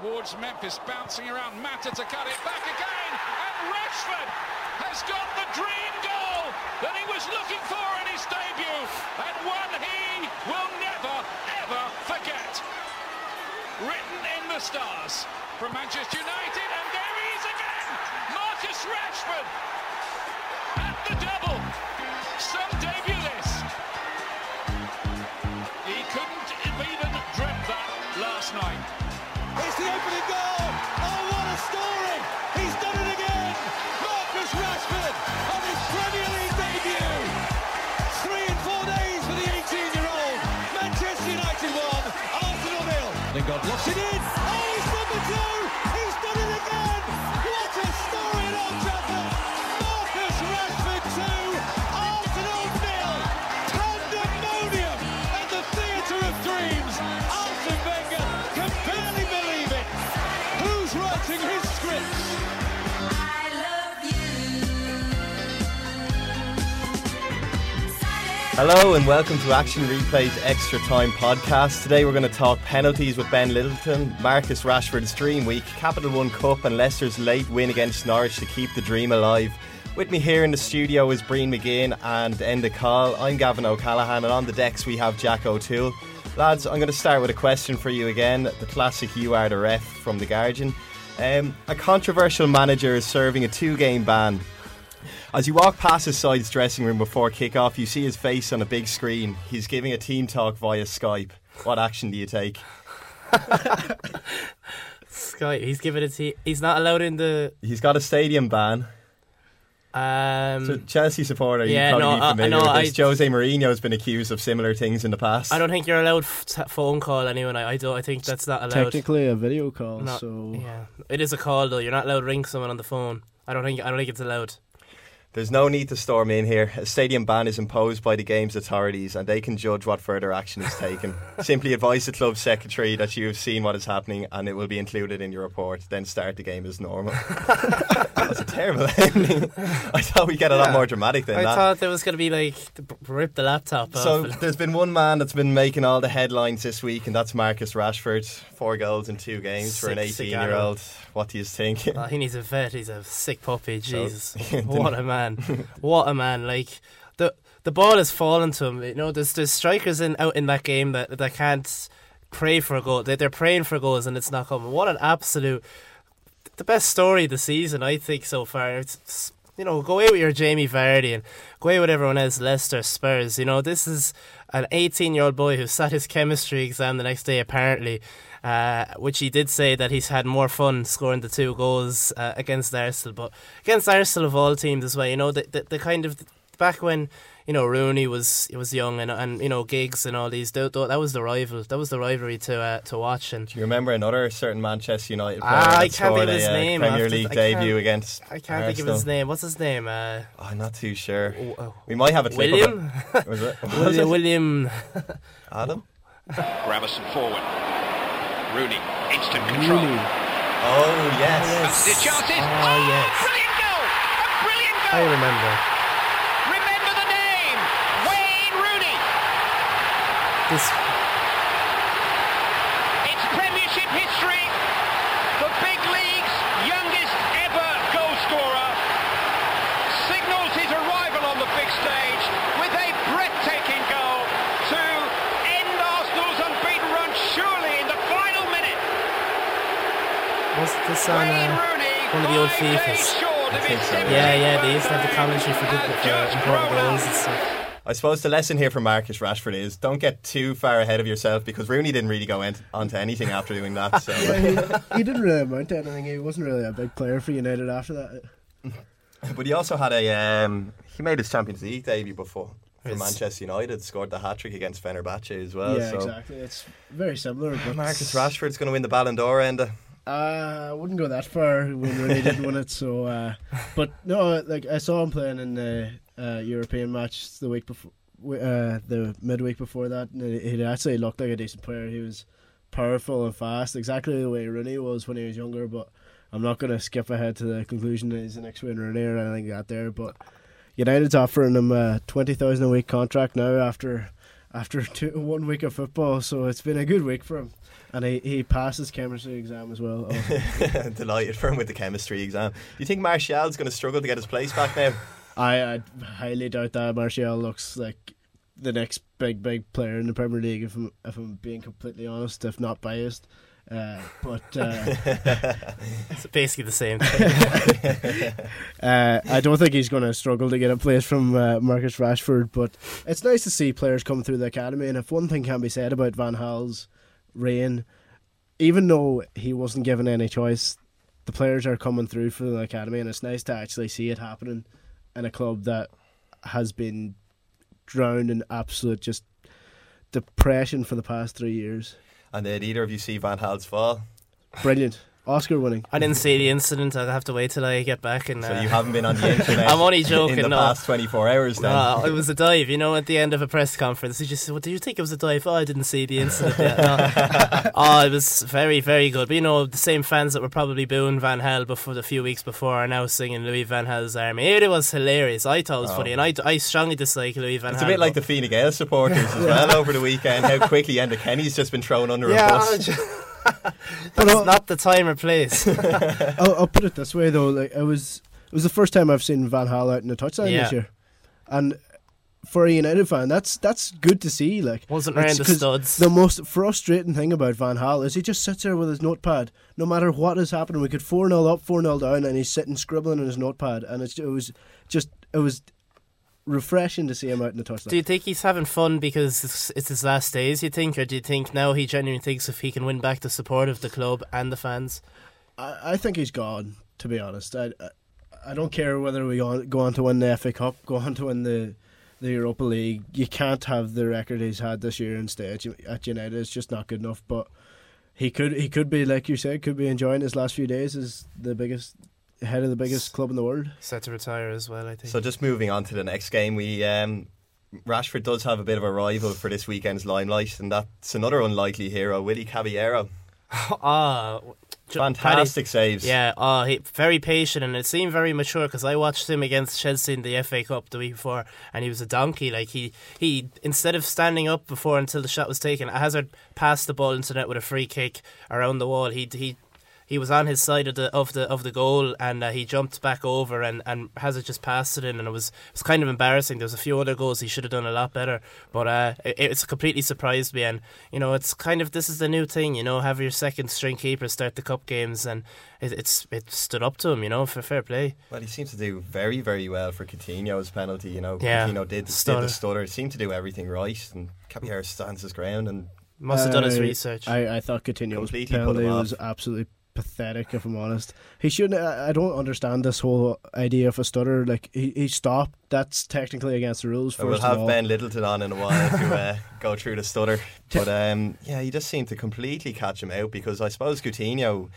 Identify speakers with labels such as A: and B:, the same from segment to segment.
A: towards Memphis, bouncing around. Mata to cut it back again, and Rashford has got the dream goal that he was looking for in his debut, and one he will never ever forget. Written in the stars from Manchester United, and there he is again, Marcus Rashford at the double. Some debut this. He couldn't have even dreamt that last night.
B: Hello and welcome to Action Replay's Extra Time podcast. Today we're going to talk penalties with Ben Lyttleton, Marcus Rashford's Dream Week, Capital One Cup, and Leicester's late win against Norwich to keep the dream alive. With me here in the studio is Breen McGinn and Enda Call. I'm Gavin O'Callaghan, and on the decks we have Jack O'Toole. Lads, I'm going to start with a question for you again. The classic "You Are the Ref" from the Guardian. Um, a controversial manager is serving a two-game ban as you walk past his side's dressing room before kick-off, you see his face on a big screen. He's giving a team talk via Skype. What action do you take?
C: Skype. he's giving it. He, he's not allowed in the.
B: He's got a stadium ban.
C: Um,
B: So Chelsea supporter,
C: Yeah,
B: you probably
C: no, I- I
B: be familiar
C: know,
B: with this.
C: I-
B: Jose Mourinho has been accused of similar things in the past.
C: I don't think you're allowed f- t- phone call anyone. I, I don't. I think that's not allowed.
D: Technically a video call,
C: Not-
D: so
C: yeah, it is a call though. You're not allowed to ring someone on the phone. I don't think. I don't think it's allowed.
B: There's no need to storm in here. A stadium ban is imposed by the game's authorities and they can judge what further action is taken. Simply advise the club secretary that you have seen what is happening and it will be included in your report. Then start the game as normal. That's a terrible ending. I thought we'd get a lot more dramatic than
C: I
B: that.
C: I thought there was going to be like rip the laptop off.
B: So there's been one man that's been making all the headlines this week, and that's Marcus Rashford. Four goals in two games for an
C: Sick, sick
B: 18-year-old. What do you think?
C: Oh, he needs a vet. He's a sick puppy. Jesus, what a man! What a man! Like the the ball has fallen to him. You know, there's there's strikers in out in that game that that can't pray for a goal. They they're praying for goals and it's not coming. What an absolute the best story of the season, I think so far. It's, it's you know, go away with your Jamie Vardy and go away with everyone else, Leicester, Spurs. You know, this is an 18 year old boy who sat his chemistry exam the next day, apparently, uh, which he did say that he's had more fun scoring the two goals uh, against Arsenal. But against Arsenal of all teams as well, you know, the, the, the kind of back when. You know Rooney was was young and and you know Giggs and all these th- th- that was the rival that was the rivalry to uh, to watch and
B: Do you remember another certain Manchester United player
C: Ah, I can't
B: scored
C: think of his
B: a uh,
C: name
B: Premier
C: after-
B: League
C: I
B: debut against
C: I can't think of his name. What's his name? Uh,
B: Oh, I'm not too sure.
C: w- uh,
B: We might have a clip
C: William.
B: of it. Was it? Was
C: William.
B: it?
C: William.
B: Adam?
A: Gravison forward. Rooney, instant control.
D: really
B: Oh, yes.
A: Fancy chances.
C: Oh, yes.
A: Brilliant goal! A brilliant goal!
C: I remember.
A: Remember the name! Wayne Rooney!
C: This
A: It's Premiership history. The big league's youngest ever goal scorer signals his arrival on the big stage with a breathtaking goal to end Arsenal's unbeaten run surely in the final minute.
C: was this on uh, one of the old
A: five
C: FIFAs.
B: I think so,
C: Yeah, yeah, they used to have the commentary for, good, for important goals and stuff.
B: I suppose the lesson here from Marcus Rashford is don't get too far ahead of yourself because Rooney didn't really go in, onto anything after doing that. So.
D: he, he didn't really amount to anything. He wasn't really a big player for United after that.
B: But he also had a um, he made his Champions League debut before for
C: Yes.
B: Manchester United, scored the hat trick against Fenerbahce as well.
D: yeah,
B: so
D: exactly. It's very similar. But
B: Marcus Rashford's going to win the Ballon d'Or, Enda.
D: Uh, I wouldn't go that far when Rooney didn't win it. So, uh, but no, like I saw him playing in the uh, European match the week before, uh, the midweek before that, and he actually looked like a decent player. He was powerful and fast, exactly the way Rooney was when he was younger. But I'm not going to skip ahead to the conclusion that he's the next Wayne Rooney or anything like that there. But United's offering him a twenty thousand a week contract now after after two, one week of football. So it's been a good week for him, and he, he passed his chemistry exam as well. Oh,
B: Delighted for him with the chemistry exam. Do you think Martial's going to struggle to get his place back now?
D: I, I highly doubt that Martial looks like the next big big player in the Premier League. If I'm if I'm being completely honest, if not biased. Uh, but uh,
C: It's basically the same thing.
D: uh, I don't think he's going to struggle to get a place from uh, Marcus Rashford. But it's nice to see players come through the academy. And if one thing can be said about Van Gaal's reign, even though he wasn't given any choice, the players are coming through for the academy, and it's nice to actually see it happening in a club that has been drowned in absolute just depression for the past three years.
B: And did either of you see Van Gaal's fall?
D: Brilliant, Oscar winning.
C: I didn't see the incident. I'll have to wait till I get back and.
B: So
C: uh,
B: you haven't been on the internet.
C: I'm only joking,
B: In the
C: no.
B: past 24 hours, then.
C: No, it was a dive. You know, at the end of a press conference, he just said, "What did you think it was a dive?" Oh, I didn't see the incident yet. No. oh, it was very, very good. But you know, the same fans that were probably booing Van Gaal before the few weeks before are now singing Louis Van Gaal's army. It was hilarious. I thought it was
B: Oh.
C: funny, and I, I strongly dislike Louis Van
B: It's
C: Hal.
B: a bit like
C: but-
B: the Fine Gael supporters as well over the weekend. How quickly Enda Kenny's just been thrown under a bus.
C: That's not the time or place.
D: I'll, I'll put it this way though, like it was it was the first time I've seen Van Gaal out in a touchdown
C: Yeah.
D: this year, and for a United fan, that's that's good to see. Like
C: Wasn't around the studs.
D: The most frustrating thing about Van Gaal is he just sits there with his notepad. No matter what is happening, we could four 0 up, four 0 down, and he's sitting scribbling in his notepad, and it's, it was just it was refreshing to see him out in the touchdown.
C: Do you think he's having fun because it's, it's his last days, you think? Or do you think now he genuinely thinks if he can win back the support of the club and the fans?
D: I, I think he's gone. To be honest, I, I I don't care whether we go on, go on to win the FA Cup, go on to win the the Europa League. You can't have the record he's had this year instead at United. It's just not good enough. But he could he could be like you said, could be enjoying his last few days as the biggest head of the biggest club in the world.
C: Set to retire as well, I think.
B: So just moving on to the next game, we um, Rashford does have a bit of a rival for this weekend's limelight, and that's another unlikely hero, Willy Caballero.
C: ah, Ju-
B: Fantastic saves.
C: Yeah, oh, he very patient and it seemed very mature because I watched him against Chelsea in the FA Cup the week before, and he was a donkey. Like he, he instead of standing up before until the shot was taken, Hazard passed the ball into net with a free kick around the wall. He he. He was on his side of the of the of the goal, and uh, he jumped back over, and, and Hazard just passed it in, and it was it was kind of embarrassing. There was a few other goals he should have done a lot better, but uh, it, it's completely surprised me. And you know, it's kind of this is the new thing. You know, have your second string keeper start the cup games, and it, it's it stood up to him. You know, for fair play.
B: Well, he seems to do very, very well for Coutinho's penalty. You know,
C: Yeah.
B: Coutinho did, did the stutter, seemed to do everything right, and Caballero stands his ground. And
C: Must have done his research.
D: I, I thought Coutinho's
B: Completely put
D: penalty was absolutely pathetic. If I'm honest, he shouldn't. I I don't understand this whole idea of a stutter. Like he, he stopped. That's technically against the rules.
B: So we'll have. Ben Lyttleton on in a while to uh, go through the stutter. But um, yeah, he just seemed to completely catch him out because I suppose Coutinho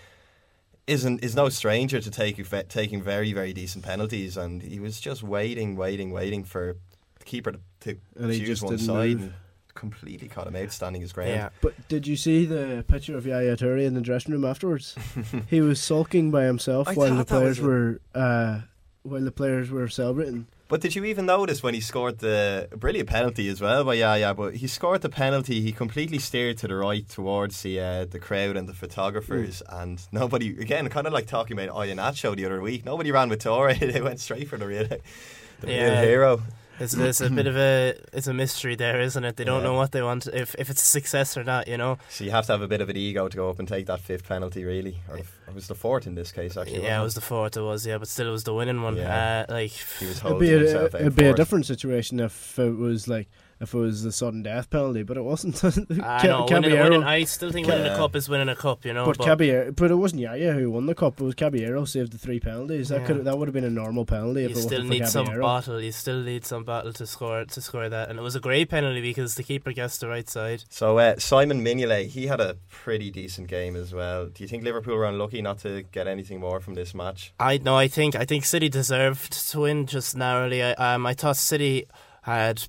B: isn't is no stranger to take, taking very very decent penalties, and he was just waiting, waiting, waiting for the keeper to, to choose one side.
D: move.
B: And completely caught him out, standing his ground.
C: yeah.
D: But did you see the picture of Yaya Toure in the dressing room afterwards? he was sulking by himself
B: I
D: while the
B: thought that was
D: players
B: a-
D: were uh, while the players were celebrating.
B: But did you even notice when he scored the brilliant penalty as well by Yaya? But he scored the penalty. He completely steered to the right towards the uh, the crowd and the photographers, and nobody again, kind of like talking about Iheanacho the other week. Nobody ran with Toure. they went straight for the real, the real hero.
C: It's, it's a bit of a it's a mystery there, isn't it? They don't
B: Yeah.
C: know what they want if if it's a success or not. You know.
B: So you have to have a bit of an ego to go up and take that fifth penalty, really. Or if- it was the fourth in this case, actually.
C: Yeah, it
B: wasn't
C: was the fourth. It was yeah, but still, it was the winning one.
B: Yeah.
C: Uh, like
B: He was
D: It'd be, a, it'd be a different situation if it was like if it was the sudden death penalty, but it wasn't.
C: I know
D: Ca-
C: winning,
D: Caballero-
C: winning, I still think winning a cup is winning a cup. You know,
D: but
C: but
D: Caballero, but it wasn't Yaya who won the cup. It was Caballero saved the three penalties. That
C: Yeah.
D: could that would have been a normal penalty if
C: you
D: it
C: still
D: wasn't for
C: need some battle. You still need some battle to score to score that, and it was a great penalty because the keeper gets the right side.
B: So uh, Simon Mignolet, he had a pretty decent game as well. Do you think Liverpool were unlucky not to get anything more from this match?
C: I no, I think I think City deserved to win just narrowly. I, um, I thought City had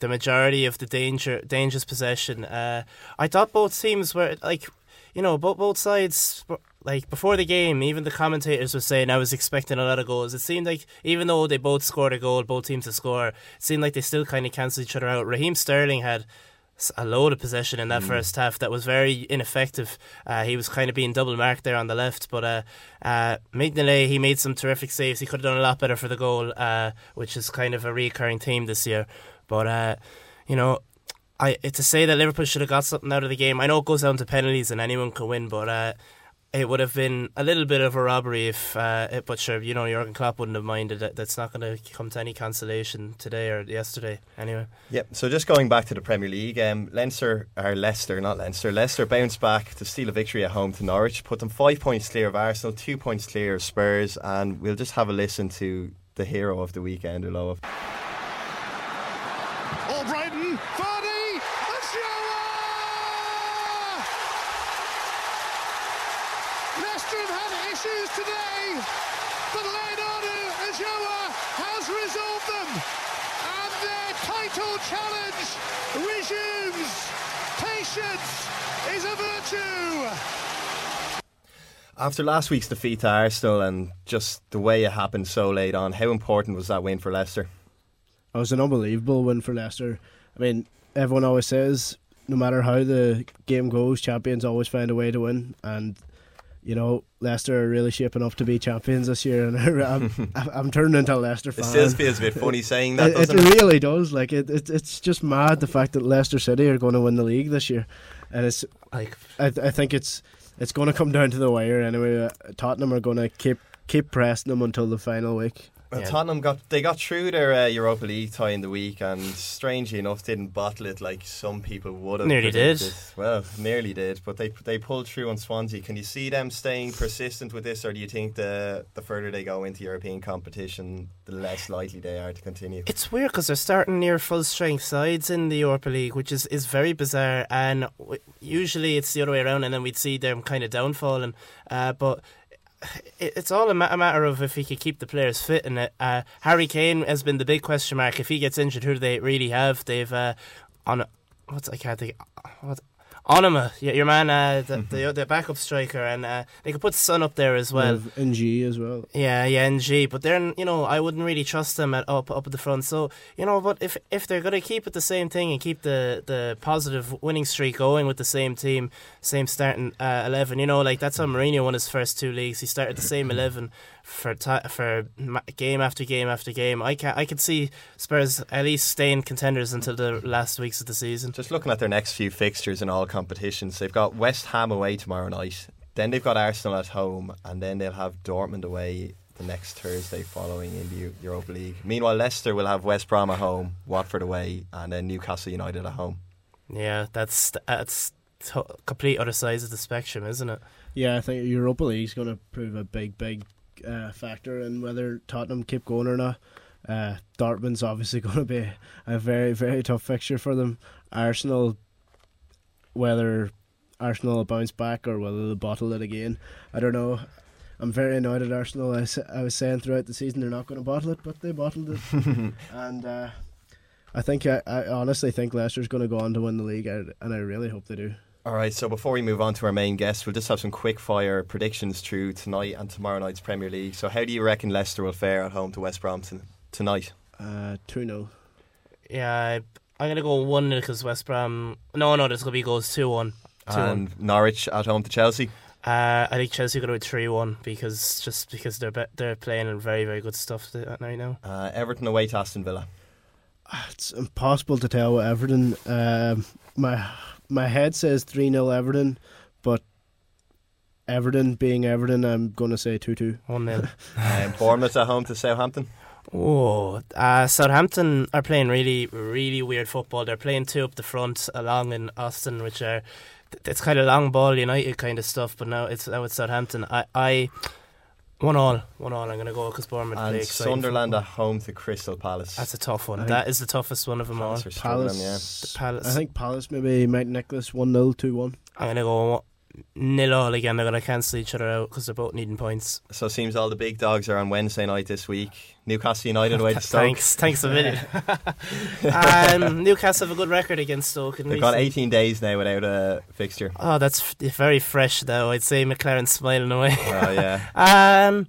C: the majority of the danger dangerous possession. Uh, I thought both teams were like, you know, both both sides like before the game, even the commentators were saying I was expecting a lot of goals. It seemed like even though they both scored a goal, both teams to score, it seemed like they still kind of cancelled each other out. Raheem Sterling had a load of possession in that first half that was very ineffective. Uh, he was kind of being double marked there on the left, but uh, uh, Mignolet, he made some terrific saves. He could have done a lot better for the goal, uh, which is kind of a recurring theme this year. But uh, you know, I to say that Liverpool should have got something out of the game. I know it goes down to penalties and anyone can win, but uh, it would have been a little bit of a robbery if. Uh, it, but sure, you know, Jurgen Klopp wouldn't have minded. That that's not going to come to any cancellation today or yesterday. Anyway,
B: Yep. So just going back to the Premier League, um, Leinster or Leicester, not Leinster. Leicester bounced back to steal a victory at home to Norwich, put them five points clear of Arsenal, two points clear of Spurs, and we'll just have a listen to the hero of the weekend, Ulloa.
E: Albrighton, Vardy, Ulloa! Leicester have had issues today, but Leonardo Ulloa has resolved them, and their title challenge resumes. Patience is a virtue.
B: After last week's defeat to Arsenal and just the way it happened so late on, how important was that win for Leicester?
D: It was an unbelievable win for Leicester. I mean, everyone always says no matter how the game goes, champions always find a way to win. And you know, Leicester are really shaping up to be champions this year, and I'm, I'm turning into a Leicester fan.
B: It still feels a bit funny saying that,
D: It, it
B: doesn't it?
D: really does. Like it, it, it's just mad the fact that Leicester City are going to win the league this year, and it's.
C: like
D: I, I think it's it's going to come down to the wire anyway. Uh, Tottenham are going to keep keep pressing them until the final week.
B: Well,
C: Yeah.
B: Tottenham got they got through their uh, Europa League tie in the week, and strangely enough, didn't bottle it like some people would have.
C: Nearly
B: predicted.
C: did.
B: Well, nearly did, but they they pulled through on Swansea. Can you see them staying persistent with this, or do you think the the further they go into European competition, the less likely they are to continue?
C: It's weird because they're starting near full strength sides in the Europa League, which is, is very bizarre. And w- usually it's the other way around, and then we'd see them kind of downfalling. Uh, but it's all a, ma- a matter of if he could keep the players fit. And. Uh, Harry Kane has been the big question mark. If he gets injured, who do they really have? They've uh, on what's I can't think what. Onomah, y- your man, uh, the, the the backup striker, and uh, they could put Son up there as well.
D: N'Jie as well.
C: Yeah, yeah, N'Jie. But they're you know I wouldn't really trust them at up up at the front. So you know, but if if they're gonna keep it the same thing and keep the the positive winning streak going with the same team, same starting uh, eleven, you know, like that's how Mourinho won his first two leagues. He started the same eleven for ti for ma- game after game after game. I can I could see Spurs at least staying contenders until the last weeks of the season.
B: Just looking at their next few fixtures in all competitions, they've got West Ham away tomorrow night. Then they've got Arsenal at home, and then they'll have Dortmund away the next Thursday following in the Eu- Europa League. Meanwhile, Leicester will have West Brom at home, Watford away, and then Newcastle United at home.
C: Yeah, that's that's to- complete other sides of the spectrum, isn't it?
D: Yeah, I think Europa League's going to prove a big, big uh, factor in whether Tottenham keep going or not. Uh, Dortmund's obviously going to be a very, very tough fixture for them. Arsenal, whether Arsenal bounce back or whether they'll bottle it again, I don't know. I'm very annoyed at Arsenal. I, I was saying throughout the season they're not going to bottle it, but they bottled it. and uh, I think I, I honestly think Leicester's going to go on to win the league, and I really hope they do.
B: All right, so before we move on to our main guest, we'll just have some quick fire predictions through tonight and tomorrow night's Premier League. So, how do you reckon Leicester will fare at home to West Brompton tonight?
D: Uh, 2 0.
C: Yeah, I, I'm gonna go one because West Brom. No, no, there's gonna be goals two one.
B: And Norwich at home to Chelsea?
C: Uh, I think Chelsea are gonna win three one because just because they're be- they're playing in very very good stuff th- right now.
B: Uh, Everton away to Aston Villa.
D: It's impossible to tell with Everton. Um, my my head says 3 0 Everton, but Everton being Everton, I'm going to say 2 2.
C: One nil.
B: Um, Bournemouth at home to Southampton.
C: Oh, uh, Southampton are playing really, really weird football. They're playing two up the front, along in Austin, which are it's kind of long ball United kind of stuff. But now it's now it's Southampton. I, I one all, one all. I'm gonna go because Bournemouth play
B: And
C: exciting
B: Sunderland
C: football.
B: at home to Crystal Palace.
C: That's a tough one. That is the toughest one of them all.
B: Palace are struggling,
D: Palace,
C: The Palace.
D: I think Palace maybe Mike Nicholas 1 0, 2 1.
C: I'm gonna go nil all again. They're going to cancel each other out because they're both needing points.
B: So it seems all the big dogs are on Wednesday night this week. Newcastle United away to Stoke.
C: Thanks, thanks a million. um, Newcastle have a good record against Stoke. in
B: They've got 18 days now without a fixture.
C: Oh, that's f- very fresh though. I'd say McClaren smiling away.
B: Oh yeah.
C: Um,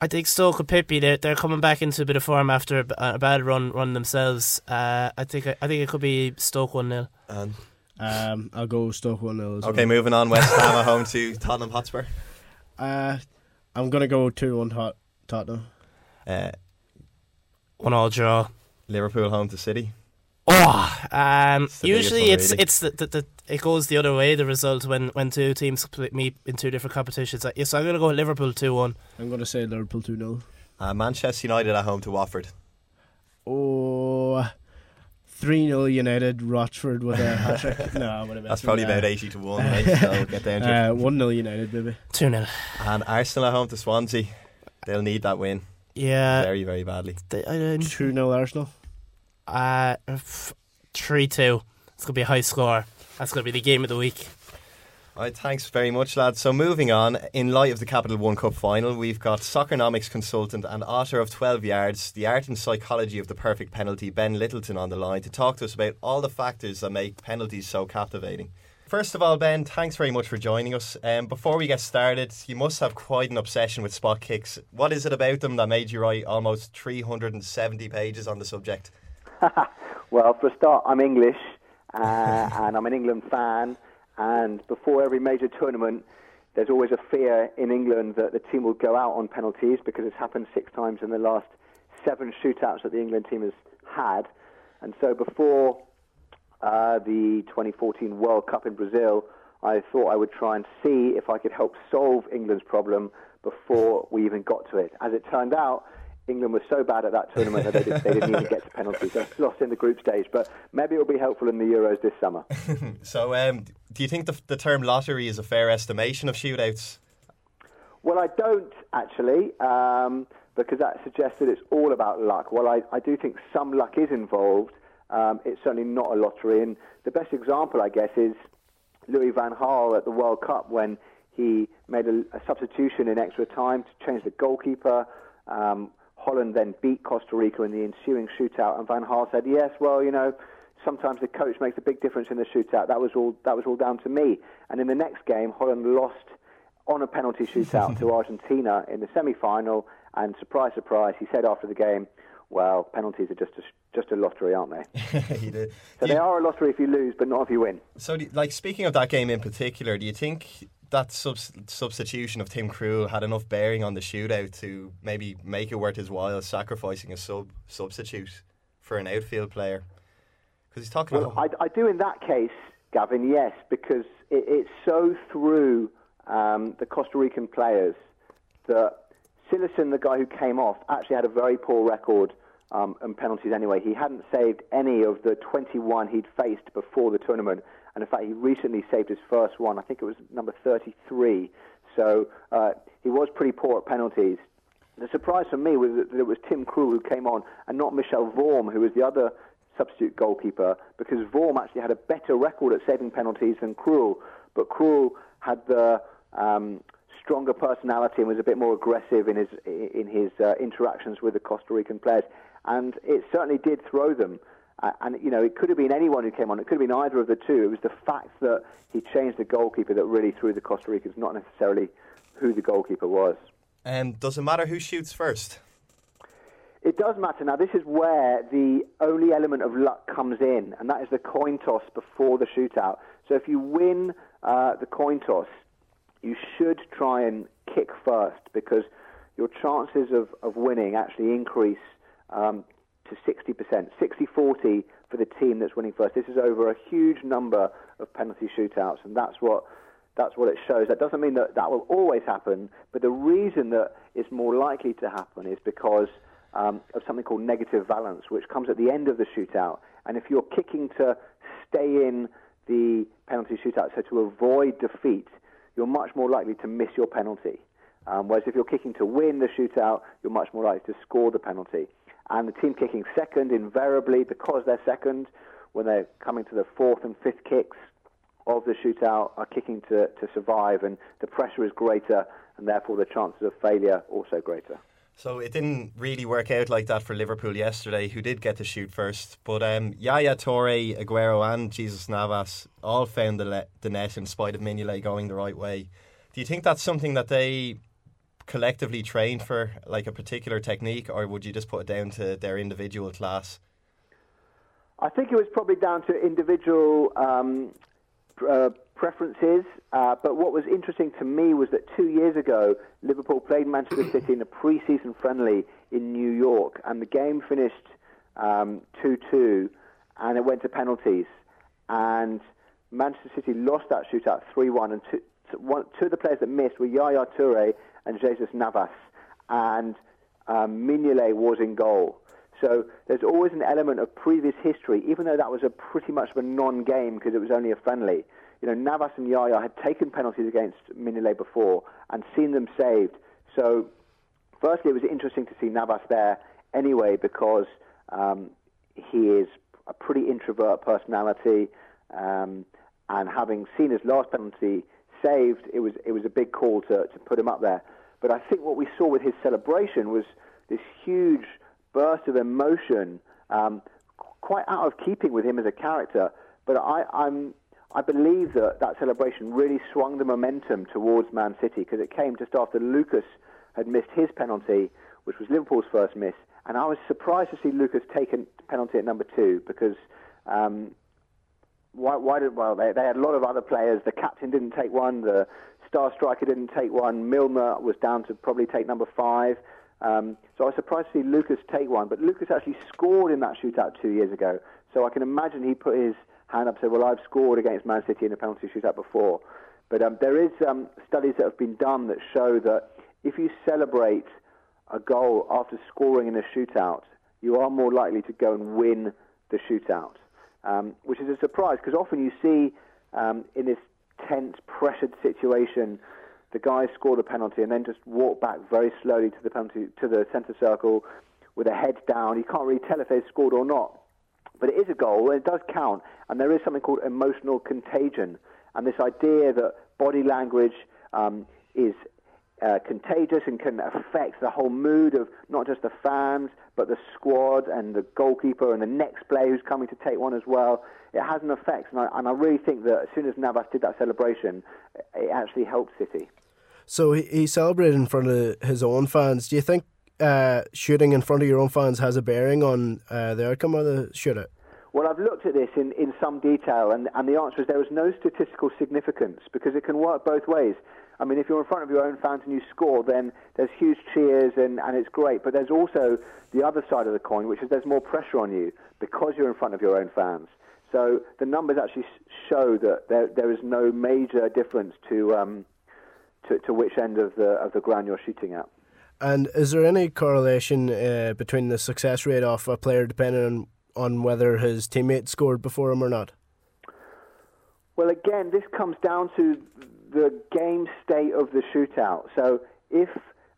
C: I think Stoke with Pippi, they're they're coming back into a bit of form after a bad run run themselves. Uh, I think I think it could be Stoke one 0
B: And,
D: Um, I'll go Stoke one 0
B: okay, moving on. West Ham at home to Tottenham Hotspur.
D: Uh, I'm gonna go two one hot Tottenham.
B: Uh,
C: one all draw.
B: Liverpool home to City.
C: Oh, um,
B: It's
C: usually
B: one,
C: it's
B: really.
C: it's the, the, the it goes the other way. The result when when two teams split- meet in two different competitions. Uh, Yes, I'm gonna go Liverpool two one.
D: I'm gonna say Liverpool two 0
B: Uh, Manchester United at home to Watford.
D: Oh, 3 0 United. Rashford with a hat trick. no, what about
B: That's probably about 80 to 1. Right? So we'll get down to.
D: Uh, 1 0 United, maybe.
C: Two 0
B: And Arsenal at home to Swansea. They'll need that win
C: Yeah,
B: very, very badly.
C: they, I,
D: 2 0 Arsenal.
C: uh, three two. It's gonna be a high score. That's gonna be the game of the week.
B: Right, thanks very much, lads. So, moving on, in light of the Capital One Cup final, we've got soccernomics consultant and author of 12 Yards, The Art and Psychology of the Perfect Penalty, Ben Lyttleton, on the line to talk to us about all the factors that make penalties so captivating. First of all, Ben, thanks very much for joining us. Um, before we get started, you must have quite an obsession with spot kicks. What is it about them that made you write almost 370 pages on the subject?
F: Well, for a start, I'm English uh, and I'm an England fan. And before every major tournament, there's always a fear in England that the team will go out on penalties because it's happened six times in the last seven shootouts that the England team has had. And so before uh, the 2014 World Cup in Brazil, I thought I would try and see if I could help solve England's problem before we even got to it. As it turned out, England was so bad at that tournament that they, did, they didn't even get to penalties. They lost in the group stage, but maybe it will be helpful in the Euros this summer.
B: So, um, do you think the, the term lottery is a fair estimation of shootouts?
F: Well, I don't actually, um, because that suggests that it's all about luck. Well, I, I do think some luck is involved, um, it's certainly not a lottery. And the best example, I guess, is Louis Van Gaal at the World Cup when he made a, a substitution in extra time to change the goalkeeper. Um, Holland then beat Costa Rica in the ensuing shootout, and Van Gaal said, "Yes, well, you know." Sometimes the coach makes a big difference in the shootout. That was all. That was all down to me. And in the next game, Holland lost on a penalty shootout to Argentina in the semi-final. And surprise, surprise, he said after the game, "Well, penalties are just a, just a lottery, aren't they?
B: You do-
F: So
B: do
F: they are a lottery if you lose, but not if you win."
B: So, do, like speaking of that game in particular, do you think that subs- substitution of Tim Krul had enough bearing on the shootout to maybe make it worth his while sacrificing a sub substitute for an outfield player? Because he's talking
F: Well,
B: about.
F: I, I do in that case, Gavin, yes, because it, it's so through um, the Costa Rican players that Cillessen, the guy who came off, actually had a very poor record um, penalties anyway. He hadn't saved any of the 21 he'd faced before the tournament, and in fact, he recently saved his first one. I think it was number 33. So uh, he was pretty poor at penalties. The surprise for me was that it was Tim Krul who came on and not Michel Vorm, who was the other substitute goalkeeper, because Vorm actually had a better record at saving penalties than Krul. But Krul had the um, stronger personality and was a bit more aggressive in his in his uh, interactions with the Costa Rican players, and it certainly did throw them. Uh, and you know, it could have been anyone who came on. It could have been either of the two. It was the fact that he changed the goalkeeper that really threw the Costa Ricans, not necessarily who the goalkeeper was.
B: Um, does it matter who shoots first?
F: It does matter. Now, this is where the only element of luck comes in, and that is the coin toss before the shootout. So if you win uh, the coin toss, you should try and kick first because your chances of, of winning actually increase um, to 60%, 60-40 for the team that's winning first. This is over a huge number of penalty shootouts, and that's what that's what it shows. That doesn't mean that that will always happen, but the reason that it's more likely to happen is because um, of something called negative valence, which comes at the end of the shootout. And if you're kicking to stay in the penalty shootout, so to avoid defeat, you're much more likely to miss your penalty. Um, whereas if you're kicking to win the shootout, you're much more likely to score the penalty. And the team kicking second, invariably, because they're second, when they're coming to the fourth and fifth kicks, of the shootout are kicking to, to survive, and the pressure is greater, and therefore the chances of failure also greater.
B: So it didn't really work out like that for Liverpool yesterday, who did get to shoot first. But um, Yaya Toure, Aguero, and Jesus Navas all found the, le- the net in spite of Mignolet going the right way. Do you think that's something that they collectively trained for, like a particular technique, or would you just put it down to their individual class?
F: I think it was probably down to individual um, uh, preferences. Uh, but what was interesting to me was that two years ago, Liverpool played Manchester City in a pre-season friendly in New York, and the game finished um, 2-2, and it went to penalties. And Manchester City lost that shootout 3-1, and two, one, two of the players that missed were Yaya Toure and Jesus Navas, and um, Mignolet was in goal. So there's always an element of previous history, even though that was a pretty much of a non-game because it was only a friendly. You know, Navas and Yaya had taken penalties against Mignolet before and seen them saved. So, firstly, it was interesting to see Navas there anyway because um, he is a pretty introvert personality, um, and having seen his last penalty saved, it was it was a big call to to put him up there. But I think what we saw with his celebration was this huge burst of emotion, um, quite out of keeping with him as a character. But I, I'm, I believe that that celebration really swung the momentum towards Man City because it came just after Lucas had missed his penalty, which was Liverpool's first miss. And I was surprised to see Lucas take a penalty at number two because um, why, why did well they, they had a lot of other players. The captain didn't take one. The star striker didn't take one. Milner was down to probably take number five. Um, so I was surprised to see Lucas take one, but Lucas actually scored in that shootout two years ago. So I can imagine he put his hand up and said, "Well, I've scored against Man City in a penalty shootout before." But um, there is um, studies that have been done that show that if you celebrate a goal after scoring in a shootout, you are more likely to go and win the shootout, um, which is a surprise because often you see um, in this tense, pressured situation the guy scored a penalty and then just walked back very slowly to the penalty to the centre circle with a head down. You can't really tell if they've scored or not. But it is a goal and it does count. And there is something called emotional contagion. And this idea that body language um, is uh, contagious and can affect the whole mood of not just the fans, but the squad and the goalkeeper and the next player who's coming to take one as well. It has an effect. And I, and I really think that as soon as Navas did that celebration, it actually helped City.
D: So he, he celebrated in front of his own fans. Do you think uh, shooting in front of your own fans has a bearing on uh, the outcome of the shootout?
F: Well, I've looked at this in, in some detail, and, and the answer is there is no statistical significance because it can work both ways. I mean, if you're in front of your own fans and you score, then there's huge cheers and, and it's great. But there's also the other side of the coin, which is there's more pressure on you because you're in front of your own fans. So the numbers actually show that there, there is no major difference to, um, to, to which end of the, of the ground you're shooting at.
D: And is there any correlation uh, between the success rate of a player depending on, on whether his teammate scored before him or not?
F: Well, again, this comes down to the game state of the shootout. So if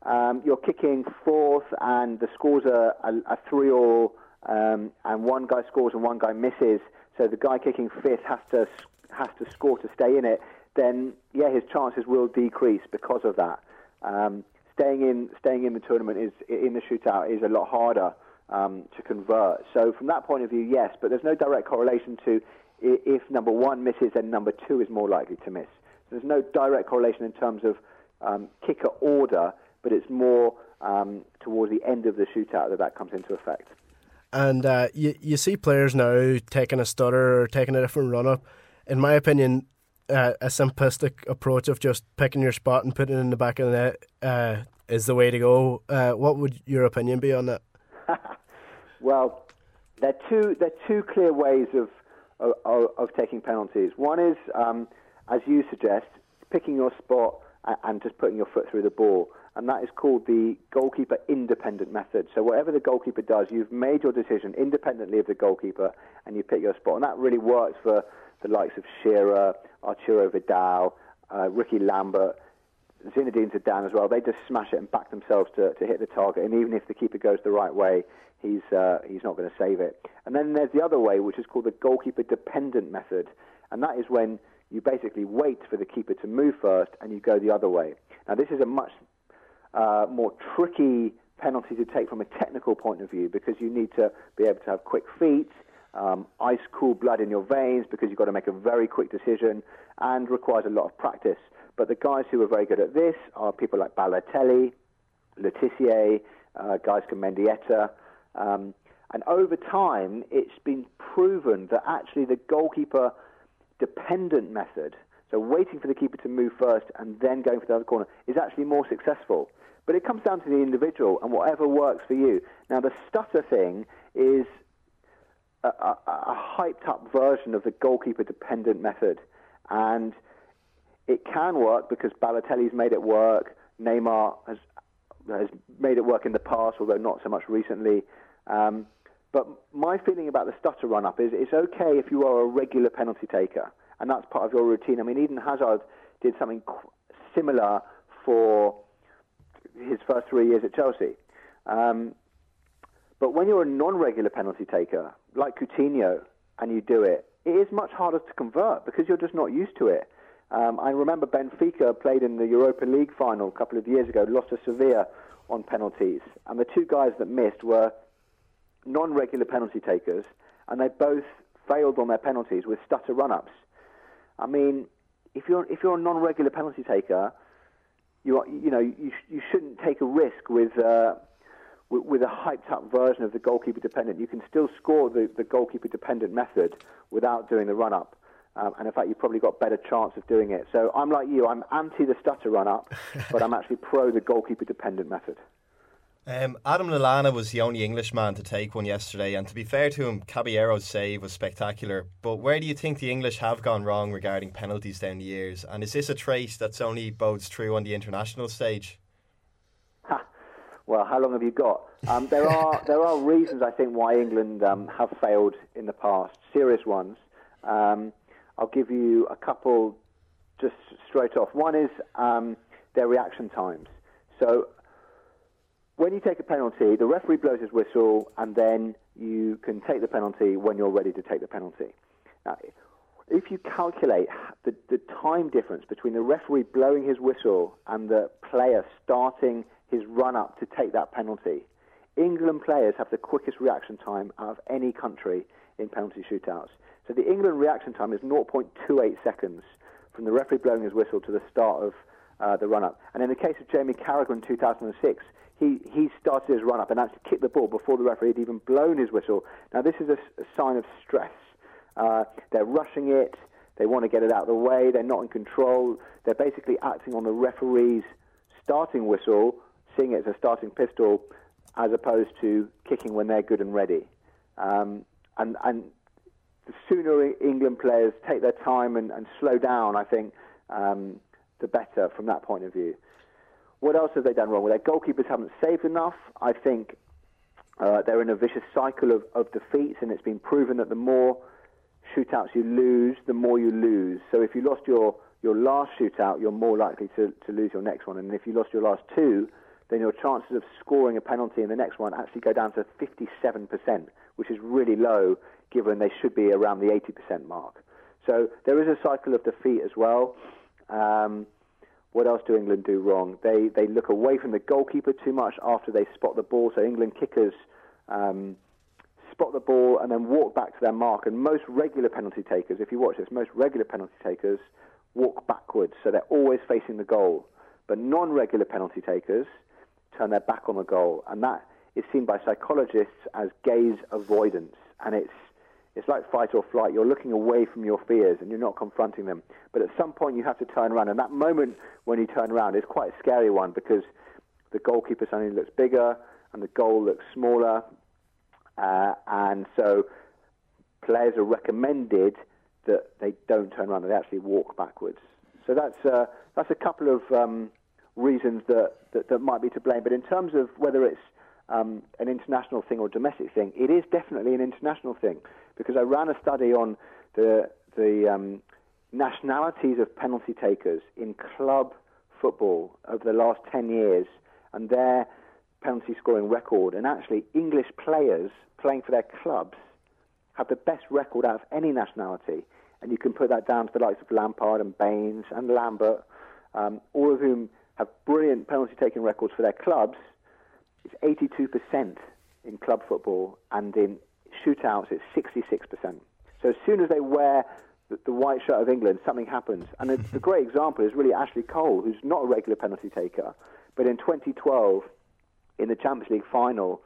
F: um, you're kicking fourth and the scores are a, three all, um, and one guy scores and one guy misses, so the guy kicking fifth has to has to score to stay in it. Then yeah, his chances will decrease because of that. Um, staying in staying in the tournament is in the shootout is a lot harder um, to convert. So from that point of view, yes, but there's no direct correlation to if number one misses, then number two is more likely to miss. So There's no direct correlation in terms of um, kicker order, but it's more um, towards the end of the shootout that that comes into effect.
D: And uh, you you see players now taking a stutter or taking a different run up. In my opinion, uh, a simplistic approach of just picking your spot and putting it in the back of the net uh, is the way to go. Uh, what would your opinion be on that?
F: Well, there are two there are two clear ways of of, of- taking penalties. One is, um, as you suggest, picking your spot and, and just putting your foot through the ball, and that is called the goalkeeper independent method. So whatever the goalkeeper does, you've made your decision independently of the goalkeeper, and you pick your spot, and that really works for the likes of Shearer, Arturo Vidal, uh, Rickie Lambert. Zinedine Zidane as well. They just smash it and back themselves to, to hit the target. And even if the keeper goes the right way, he's uh, he's not going to save it. And then there's the other way, which is called the goalkeeper dependent method, and that is when you basically wait for the keeper to move first and you go the other way. Now, this is a much uh, more tricky penalty to take from a technical point of view because you need to be able to have quick feet, um, ice cool blood in your veins because you've got to make a very quick decision and requires a lot of practice. But the guys who are very good at this are people like Balotelli, Le Tissier, uh, guys like Mendieta. Um, and over time, it's been proven that actually the goalkeeper dependent method, so waiting for the keeper to move first and then going for the other corner, is actually more successful. But it comes down to the individual and whatever works for you. Now, the stutter thing is a, a, a hyped up version of the goalkeeper dependent method. And it can work because Balotelli's made it work. Neymar has has made it work in the past, although not so much recently. Um, but my feeling about the stutter run up is it's okay if you are a regular penalty taker, and that's part of your routine. I mean, Eden Hazard did something similar for his first three years at Chelsea. Um, but when you're a non-regular penalty taker, like Coutinho, and you do it, it is much harder to convert because you're just not used to it. Um, I remember Benfica played in the Europa League final a couple of years ago, lost to Sevilla on penalties, and the two guys that missed were non-regular penalty takers, and they both failed on their penalties with stutter run-ups. I mean, if you're if you're a non-regular penalty taker, you are, you know you sh- you shouldn't take a risk with. Uh, with, with a hyped up version of the goalkeeper dependent. You can still score the, the goalkeeper dependent method without doing the run up. Um, and in fact, you've probably got better chance of doing it. So I'm like you, I'm anti the stutter run up, but I'm actually pro the goalkeeper dependent method.
B: Um, Adam Lallana was the only Englishman to take one yesterday, and to be fair to him, Caballero's save was spectacular. But where do you think the English have gone wrong regarding penalties down the years? And is this a trait that's only bodes true on the international stage?
F: Ha. Well, how long have you got? Um, there are there are reasons I think why England um, have failed in the past, serious ones. I'll give you a couple just straight off. One is um, their reaction times. So when you take a penalty, the referee blows his whistle, and then you can take the penalty when you're ready to take the penalty. Now, if you calculate the, the time difference between the referee blowing his whistle and the player starting his run up to take that penalty, England players have the quickest reaction time out of any country in penalty shootouts. So the England reaction time is 0.28 seconds from the referee blowing his whistle to the start of uh, the run up. And in the case of Jamie Carragher in 2006, he, he started his run up and actually kicked the ball before the referee had even blown his whistle. Now, this is a sign of stress. Uh, they're rushing it. They want to get it out of the way. They're not in control. They're basically acting on the referee's starting whistle, seeing it as a starting pistol, as opposed to kicking when they're good and ready. Um, and, and the sooner England players take their time and, and slow down, I think, um, the better from that point of view. What else have they done wrong? Well, their goalkeepers haven't saved enough. I think uh, they're in a vicious cycle of, of defeats, and it's been proven that the more shootouts you lose, the more you lose. So if you lost your, your last shootout, you're more likely to, to lose your next one. And if you lost your last two, then your chances of scoring a penalty in the next one actually go down to 57%, which is really low given they should be around the 80% mark. So there is a cycle of defeat as well. Um, what else do England do wrong? They they look away from the goalkeeper too much after they spot the ball. So England kickers um, spot the ball and then walk back to their mark. And most regular penalty takers, if you watch this, most regular penalty takers walk backwards, so they're always facing the goal. But non-regular penalty takers turn their back on the goal, and that is seen by psychologists as gaze avoidance, and it's it's like fight or flight. You're looking away from your fears and you're not confronting them. But at some point, you have to turn around. And that moment when you turn around is quite a scary one because the goalkeeper suddenly looks bigger and the goal looks smaller. Uh, and so players are recommended that they don't turn around, they actually walk backwards. So that's, uh, that's a couple of um, reasons that, that, that might be to blame. But in terms of whether it's um, an international thing or domestic thing, it is definitely an international thing because I ran a study on the the um, nationalities of penalty takers in club football over the last ten years and their penalty scoring record, and actually English players playing for their clubs have the best record out of any nationality, and you can put that down to the likes of Lampard and Baines and Lambert, um, all of whom have brilliant penalty taking records for their clubs. It's 82% in club football, and in shootouts, it's 66%. So as soon as they wear the, the white shirt of England, something happens. And the, the great example is really Ashley Cole, who's not a regular penalty taker, but in 2012, in the Champions League final,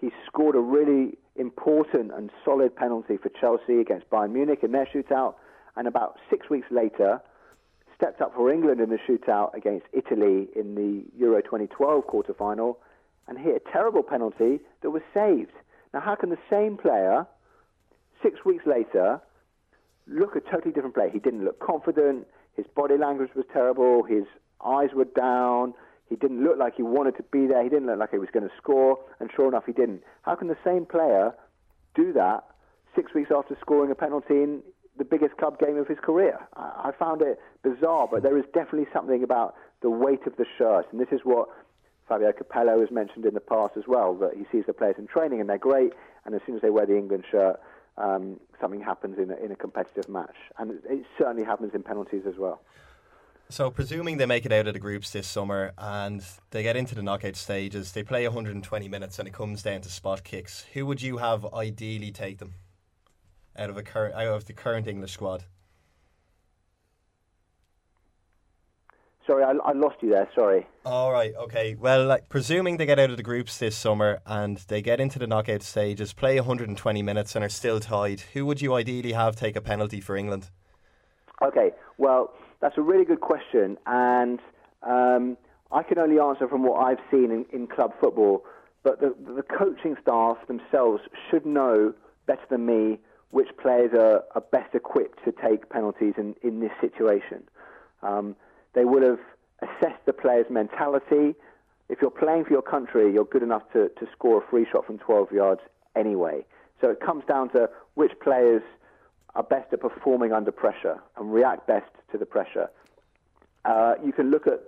F: he scored a really important and solid penalty for Chelsea against Bayern Munich in their shootout. And about six weeks later, stepped up for England in the shootout against Italy in the Euro 2012 quarter final and hit a terrible penalty that was saved. Now, how can the same player, six weeks later, look a totally different player? He didn't look confident, his body language was terrible, his eyes were down, he didn't look like he wanted to be there, he didn't look like he was going to score, and sure enough, he didn't. How can the same player do that six weeks after scoring a penalty in the biggest club game of his career. I, found it bizarre, but there is definitely something about the weight of the shirt, and this is what Fabio Capello has mentioned in the past as well. That he sees the players in training and they're great, and as soon as they wear the England shirt, um, something happens in a, in a competitive match, and it, certainly happens in penalties as well.
B: So, presuming they make it out of the groups this summer and they get into the knockout stages, they play 120 minutes and it comes down to spot kicks. Who would you have ideally take them out of a out of the current English squad?
F: Sorry, I, I lost you there. Sorry.
B: All right, okay. Well, like, presuming they get out of the groups this summer and they get into the knockout stages, play 120 minutes and are still tied, who would you ideally have take a penalty for England?
F: Okay, well, that's a really good question, and um, I can only answer from what I've seen in, in club football. But the, the coaching staff themselves should know better than me which players are, are best equipped to take penalties in, in this situation. Um, they would have assessed the player's mentality. If you're playing for your country, you're good enough to, to score a free shot from 12 yards anyway. So it comes down to which players are best at performing under pressure and react best to the pressure. Uh, you can look at,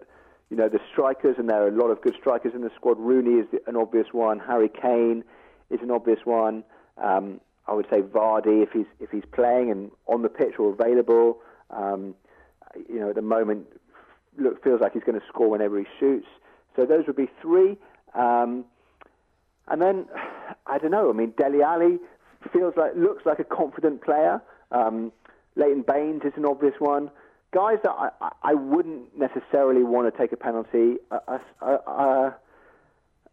F: you know, the strikers, and there are a lot of good strikers in the squad. Rooney is an obvious one. Harry Kane is an obvious one. Um, I would say Vardy if he's if he's playing and on the pitch or available. Um, you know, at the moment, look feels like he's going to score whenever he shoots. So those would be three. Um, and then I don't know. I mean, Dele Alli feels like looks like a confident player. Um, Leighton Baines is an obvious one. Guys that I, I- wouldn't necessarily want to take a penalty. Uh, uh, uh, uh,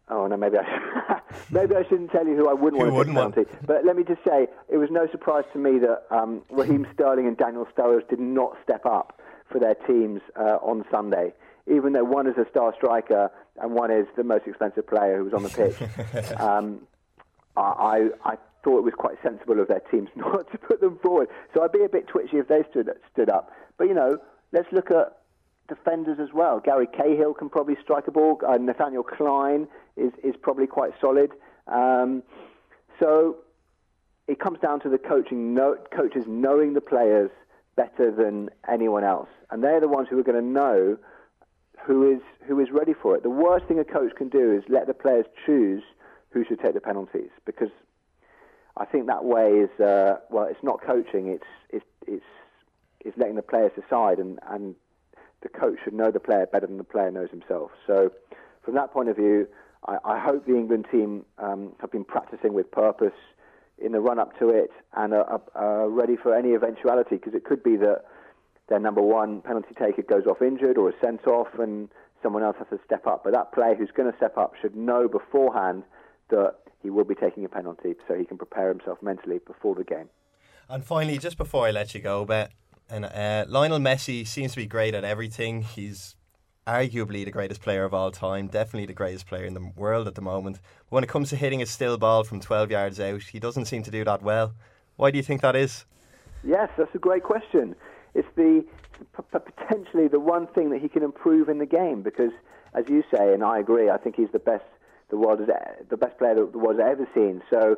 F: oh no, maybe I maybe I shouldn't tell you who I wouldn't
B: Who
F: want to take
B: wouldn't
F: a
B: want?
F: penalty. But let me just say, it was no surprise to me that um, Raheem Sterling and Daniel Sturridge did not step up for their teams uh, on Sunday, even though one is a star striker and one is the most expensive player who was on the pitch. um, I, I thought it was quite sensible of their teams not to put them forward. So I'd be a bit twitchy if they stood stood up. But you know, let's look at defenders as well. Gary Cahill can probably strike a ball. Uh, Nathaniel Clyne is is probably quite solid. Um, so it comes down to the coaching no, coaches knowing the players better than anyone else, and they're the ones who are going to know who is who is ready for it. The worst thing a coach can do is let the players choose who should take the penalties because I think that way is uh, well, it's not coaching. It's it's it's it's letting the players decide, and and the coach should know the player better than the player knows himself. So from that point of view, I, I hope the England team um, have been practicing with purpose in the run up to it and are, are, ready for any eventuality because it could be that their number one penalty taker goes off injured or is sent off and someone else has to step up. But that player who's going to step up should know beforehand that he will be taking a penalty so he can prepare himself mentally before the game.
B: And finally, just before I let you go, Ben, and uh, Lionel Messi seems to be great at everything. He's arguably the greatest player of all time, definitely the greatest player in the world at the moment. But when it comes to hitting a still ball from 12 yards out, he doesn't seem to do that well. Why do you think that is?
F: Yes, that's a great question. It's the potentially the one thing that he can improve in the game because, as you say, and I agree, I think he's the best the world has e- the best player that the world has ever seen. So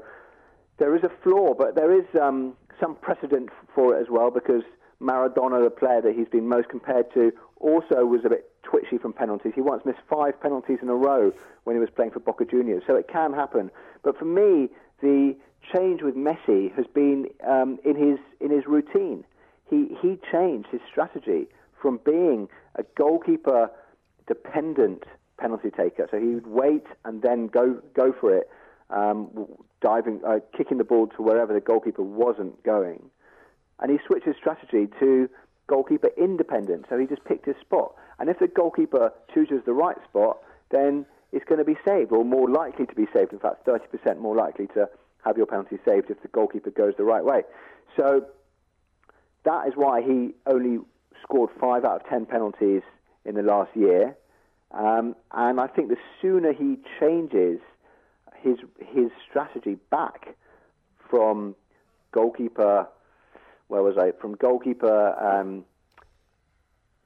F: there is a flaw, but there is um, some precedent for it as well because Maradona, the player that he's been most compared to, also was a bit twitchy from penalties. He once missed five penalties in a row when he was playing for Boca Juniors, so it can happen. But for me, the change with Messi has been um, in his in his routine. he he changed his strategy from being a goalkeeper dependent penalty taker. So he would wait and then go go for it, um, diving, uh, kicking the ball to wherever the goalkeeper wasn't going, and he switched his strategy to goalkeeper independent. So he just picked his spot, and if the goalkeeper chooses the right spot, then it's going to be saved, or more likely to be saved. In fact, 30% more likely to have your penalty saved if the goalkeeper goes the right way. So that is why he only scored five out of ten penalties in the last year. Um, and I think the sooner he changes his his strategy back from goalkeeper, where was I? From goalkeeper um,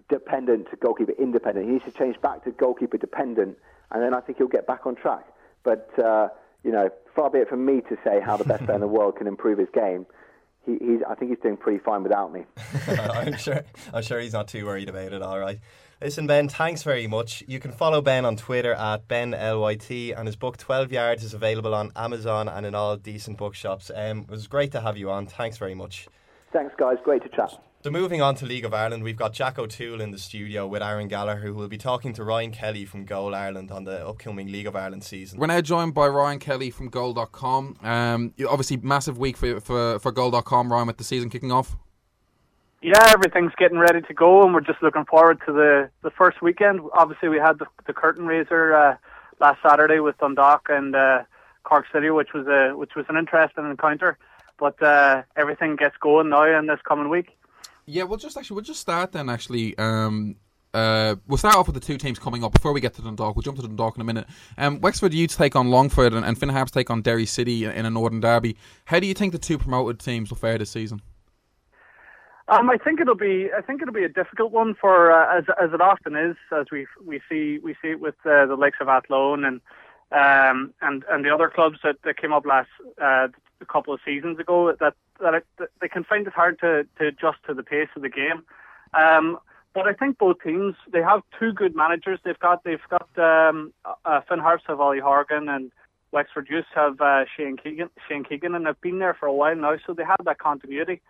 F: dependent to goalkeeper independent. He needs to change back to goalkeeper dependent, and then I think he'll get back on track. But uh, you know, far be it from me to say how the best player in the world can improve his game. He, he's, I think he's doing pretty fine without me.
B: I'm sure. I'm sure he's not too worried about it. All right. Listen, Ben. Thanks very much. You can follow Ben on Twitter at benlyt, and his book Twelve Yards is available on Amazon and in all decent bookshops. Um, it was great to have you on. Thanks very much.
F: Thanks, guys. Great to chat.
B: So moving on to League of Ireland, we've got Jack O'Toole in the studio with Aaron Gallagher, who will be talking to Ryan Kelly from Goal Ireland on the upcoming League of Ireland season.
G: We're now joined by Ryan Kelly from Goal.com. Um, obviously, massive week for, for, for Goal.com, Ryan, with the season kicking off.
H: Yeah, everything's getting ready to go, and we're just looking forward to the, the first weekend. Obviously, we had the, the curtain raiser uh, last Saturday with Dundalk and uh, Cork City, which was a which was an interesting encounter. But uh, everything gets going now in this coming week.
G: Yeah, we'll just actually we'll just start then. Actually, um, uh, we'll start off with the two teams coming up before we get to Dundalk. We'll jump to Dundalk in a minute. Um, Wexford Youth take on Longford, and, and Finn Harps take on Derry City in a Northern Derby. How do you think the two promoted teams will fare this season?
H: Um, I think it'll be I think it'll be a difficult one for uh, as as it often is as we we see we see it with uh, the likes of Athlone and um, and and the other clubs that, that came up last uh, a couple of seasons ago that that, it, that they can find it hard to, to adjust to the pace of the game. Um, but I think both teams they have two good managers. They've got they've got um, uh, Finn Harps have Ollie Horgan and Wexford Youth have uh, Shane Keegan Shane Keegan and they've been there for a while now, so they have that continuity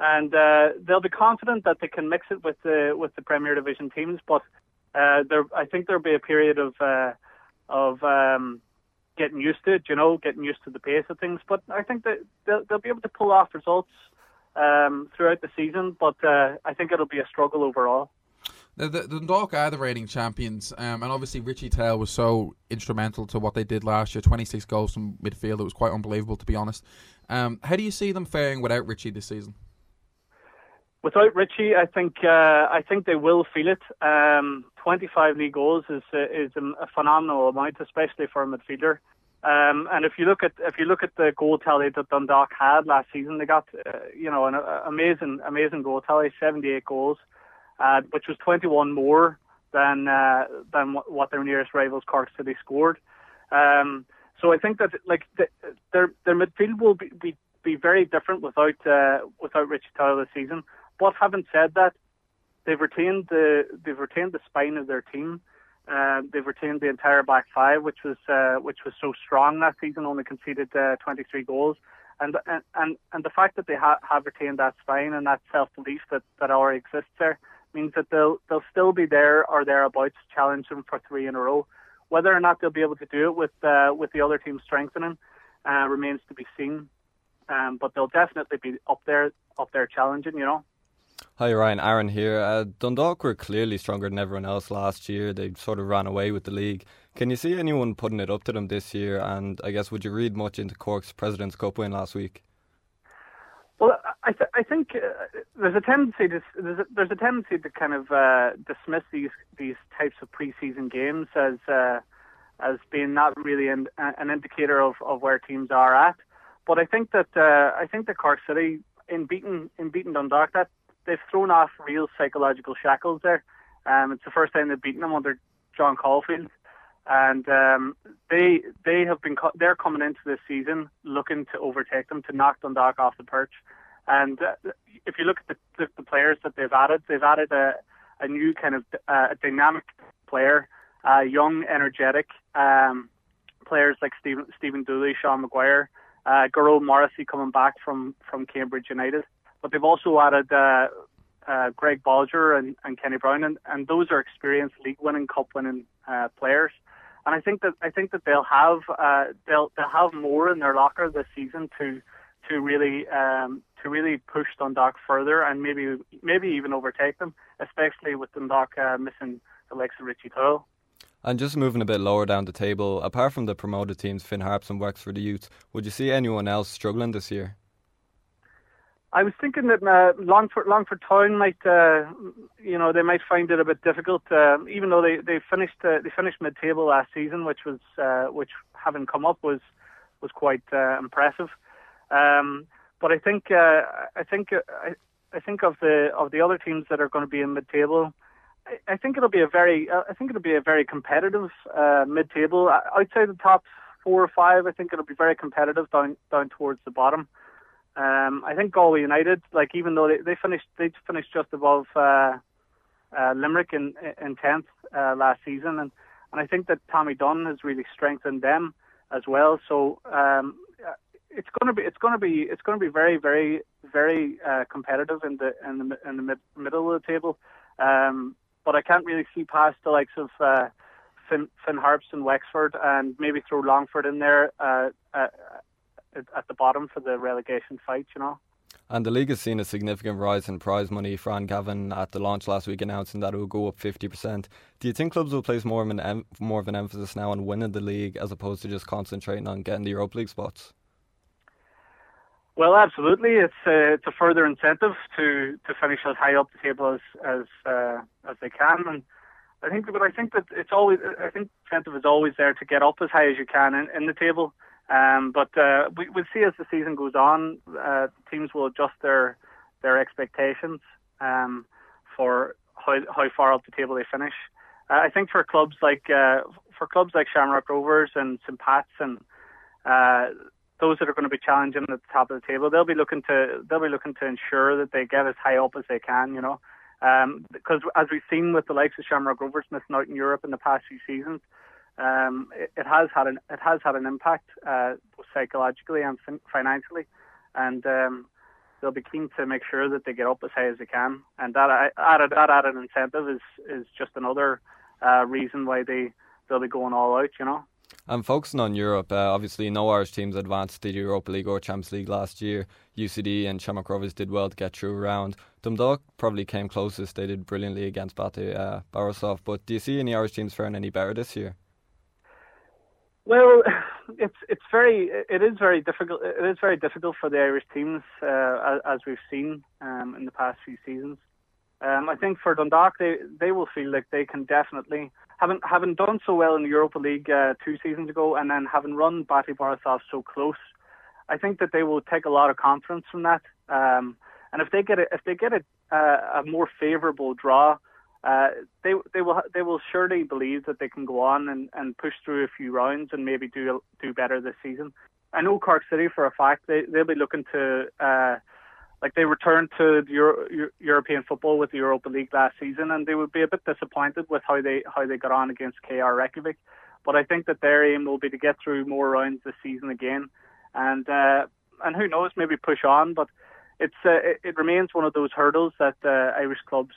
H: and uh, they'll be confident that they can mix it with the with the Premier Division teams. But uh, there, I think there'll be a period of uh, of um, getting used to it, you know, getting used to the pace of things. But I think that they'll, they'll be able to pull off results um, throughout the season. But uh, I think it'll be a struggle overall.
G: The, the, the Dundalk are the reigning champions, um, and obviously Richie Towell was so instrumental to what they did last year. Twenty six goals from midfield; it was quite unbelievable, to be honest. Um, how do you see them faring without Richie this season?
H: Without Richie, I think uh, I think they will feel it. Um, 25 league goals is uh, is a phenomenal amount, especially for a midfielder. Um, and if you look at if you look at the goal tally that Dundalk had last season, they got uh, you know an uh, amazing amazing goal tally, 78 goals, uh, which was 21 more than uh, than what, what their nearest rivals Cork City scored. Um, so I think that like the, their their midfield will be, be be very different without uh, without Richie Towell this season. But having said that, they've retained the they've retained the spine of their team. Uh, they've retained the entire back five, which was uh, which was so strong that season. Only conceded uh, 23 goals, and and and, the fact that they ha- have retained that spine and that self belief that, that already exists there means that they'll they'll still be there or thereabouts, challenging for three in a row. Whether or not they'll be able to do it with uh, with the other team strengthening uh, remains to be seen. Um, but they'll definitely be up there up there challenging. You know.
I: Hi Ryan, Aaron here. Uh, Dundalk were clearly stronger than everyone else last year. They sort of ran away with the league. Can you see anyone putting it up to them this year? And I guess would you read much into Cork's President's Cup win last week?
H: Well, I, th- I think uh, there's a tendency to there's a, there's a tendency to kind of uh, dismiss these these types of preseason games as uh, as being not really an, an indicator of, of where teams are at. But I think that uh, I think that Cork City in beating in beating Dundalk that they've thrown off real psychological shackles there. Um, it's the first time they've beaten them under John Caulfield, and um, they they have been co- they're coming into this season looking to overtake them to knock Dundalk off the perch. And uh, if you look at the, the, the players that they've added, they've added a, a new kind of uh, a dynamic player, uh, young, energetic um, players like Stephen Stephen Dooley, Sean Maguire, uh, Morrissey coming back from from Cambridge United. But they've also added uh, uh, Greg Bolger and, and Kenny Browne, and, and those are experienced league-winning, cup-winning uh, players. And I think that I think that they'll have uh, they'll they'll have more in their locker this season to to really um, to really push Dundalk further and maybe maybe even overtake them, especially with Dundalk uh, missing the likes of Richie Towell.
I: And just moving a bit lower down the table, apart from the promoted teams, Finn Harps and Wexford the Youth, would you see anyone else struggling this year?
H: I was thinking that uh, Longford Longford Town might, uh, you know, they might find it a bit difficult, uh, even though they they finished uh, they finished mid table last season, which was uh, which having come up was was quite uh, impressive. Um, but I think uh, I think uh, I, I think of the of the other teams that are going to be in mid table. I, I think it'll be a very uh, I think it'll be a very competitive uh, mid table. Outside the top four or five, I think it'll be very competitive down down towards the bottom. Um, I think Galway United, like even though they, they finished they finished just above uh, uh, Limerick in in tenth uh, last season, and and I think that Tommy Dunne has really strengthened them as well. So um, it's going to be it's going to be it's going to be very very very uh, competitive in the in the in the mid, middle of the table. Um, but I can't really see past the likes of uh, Finn, Finn Harps and Wexford, and maybe throw Longford in there. Uh, uh, at at the bottom for the relegation fight, you know.
I: And the league has seen a significant rise in prize money. Fran Gavin at the launch last week announcing that it will go up 50%. Do you think clubs will place more of an em- more of an emphasis now on winning the league as opposed to just concentrating on getting the Europa League spots?
H: Well, absolutely. It's uh, it's a further incentive to, to finish as high up the table as as uh, as they can, and I think. But I think that it's always. I think incentive is always there to get up as high as you can in, in the table. Um, but uh, we, we'll see as the season goes on, uh, teams will adjust their their expectations um, for how, how far up the table they finish. Uh, I think for clubs like uh, for clubs like Shamrock Rovers and St Pat's and uh, those that are going to be challenging at the top of the table, they'll be looking to they'll be looking to ensure that they get as high up as they can. You know, um, because as we've seen with the likes of Shamrock Rovers missing out in Europe in the past few seasons, um, it, it has had an it has had an impact uh, both psychologically and fin- financially, and um, they'll be keen to make sure that they get up as high as they can. And that added that added incentive is is just another uh, reason why they they'll be going all out. You know.
I: And focusing on Europe, uh, obviously no Irish teams advanced to the Europa League or Champions League last year. UCD and Shamrock Rovers did well to get through round. Dundalk probably came closest. They did brilliantly against Bate uh, Borisov. But do you see any Irish teams faring any better this year?
H: Well, it's it's very it is very difficult. It is very difficult for the Irish teams uh, as, as we've seen um, in the past few seasons. Um, I think for Dundalk, they they will feel like they can definitely having having done so well in the Europa League uh, two seasons ago, and then having run Bate Borisov so close. I think that they will take a lot of confidence from that. Um, and if they get a, if they get a, uh, a more favourable draw, uh, they they will they will surely believe that they can go on and, and push through a few rounds and maybe do do better this season. I know Cork City for a fact they they'll be looking to uh, like they returned to the Euro, European football with the Europa League last season, and they would be a bit disappointed with how they how they got on against KR Reykjavik. But I think that their aim will be to get through more rounds this season again, and uh, and who knows, maybe push on. But it's uh, it, it remains one of those hurdles that uh, Irish clubs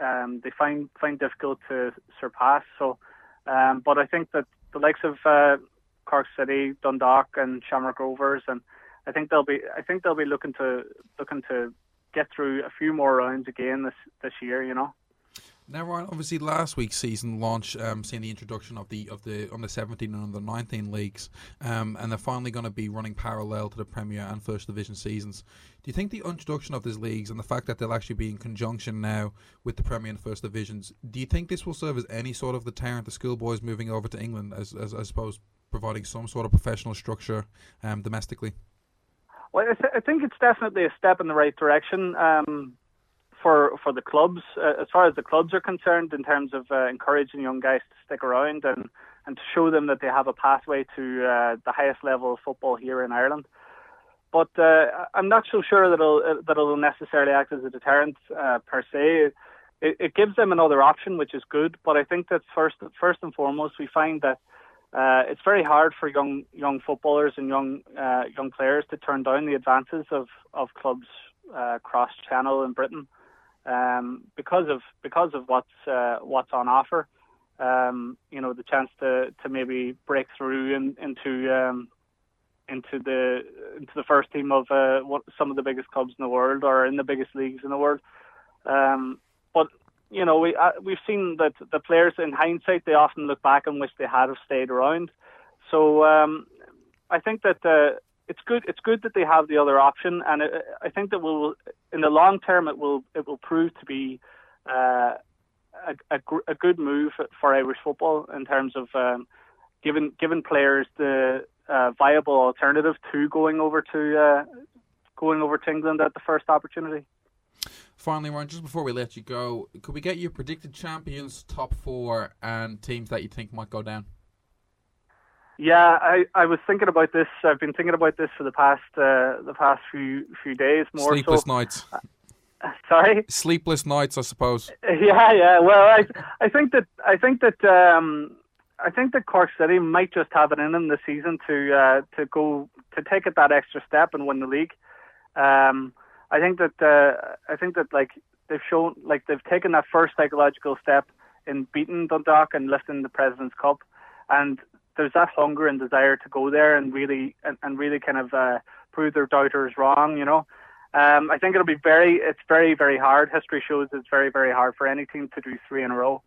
H: um, they find find difficult to surpass. So, um, but I think that the likes of uh, Cork City, Dundalk, and Shamrock Rovers, and I think they'll be I think they'll be looking to looking to get through a few more rounds again this this year. You know.
G: Now, Ryan, obviously last week's season launch, um, seeing the introduction of the of the under seventeen and under nineteen leagues, um, and they're finally going to be running parallel to the Premier and First Division seasons. Do you think the introduction of these leagues and the fact that they'll actually be in conjunction now with the Premier and First Divisions, do you think this will serve as any sort of deterrent to schoolboys moving over to England, as, as I suppose providing some sort of professional structure um, domestically?
H: Well, I, th- I think it's definitely a step in the right direction. Um, for for the clubs, uh, as far as the clubs are concerned, in terms of uh, encouraging young guys to stick around and and to show them that they have a pathway to uh, the highest level of football here in Ireland. But uh, I'm not so sure that it'll that it'll necessarily act as a deterrent uh, per se. It, it gives them another option, which is good. But I think that first first and foremost, we find that uh, it's very hard for young young footballers and young uh, young players to turn down the advances of, of clubs uh, cross channel in Britain um, because of because of what's uh, what's on offer. Um, you know, the chance to, to maybe break through in, into um, into the into the first team of uh, what, some of the biggest clubs in the world or in the biggest leagues in the world. Um, but you know, we uh, we've seen that the players in hindsight they often look back and wish they had have stayed around. So um, I think that uh, it's good. It's good that they have the other option, and it, I think that will in the long term it will it will prove to be. Uh, a, a, a good move for Irish football in terms of um, giving giving players the uh, viable alternative to going over to uh, going over to England at the first opportunity.
G: Finally, Ryan, just before we let you go, could we get your predicted champions, top four, and teams that you think might go down?
H: Yeah, I, I was thinking about this. I've been thinking about this for the past uh, the past few few days. More
G: Sleepless
H: so.
G: nights.
H: Sorry.
G: Sleepless nights, I suppose.
H: Yeah, yeah. Well, I I think that I think that um, I think that Cork City might just have it in them this season to uh, to go to take it that extra step and win the league. Um, I think that uh, I think that like they've shown like they've taken that first psychological step in beating Dundalk and lifting the President's Cup, and there's that hunger and desire to go there and really and, and really kind of uh, prove their doubters wrong. You know. Um, I think it'll be very, it's very, very hard. History shows it's very, very hard for any team to do three in a row.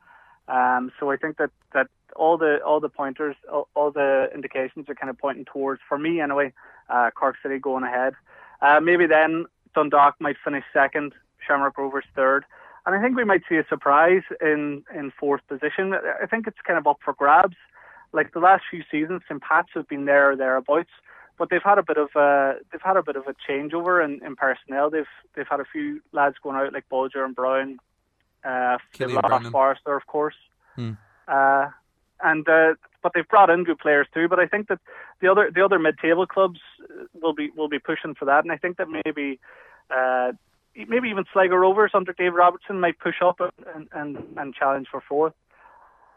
H: Um, so I think that, that all the all the pointers, all, all the indications are kind of pointing towards, for me anyway, uh, Cork City going ahead. Uh, maybe then Dundalk might finish second, Shamrock Rovers third, and I think we might see a surprise in in fourth position. I think it's kind of up for grabs. Like the last few seasons, St Pats have been there or thereabouts but they've had a bit of a they've had a bit of a changeover in, in personnel. They've they've had a few lads going out like Bolger and Browne. Uh,
G: Killian
H: Forrester, of course.
G: Hmm.
H: Uh, and uh, but they've brought in good players too. But I think that the other the other mid table clubs uh, will be will be pushing for that. And I think that maybe uh, maybe even Sligo Rovers under Dave Robertson might push up and and, and challenge for fourth.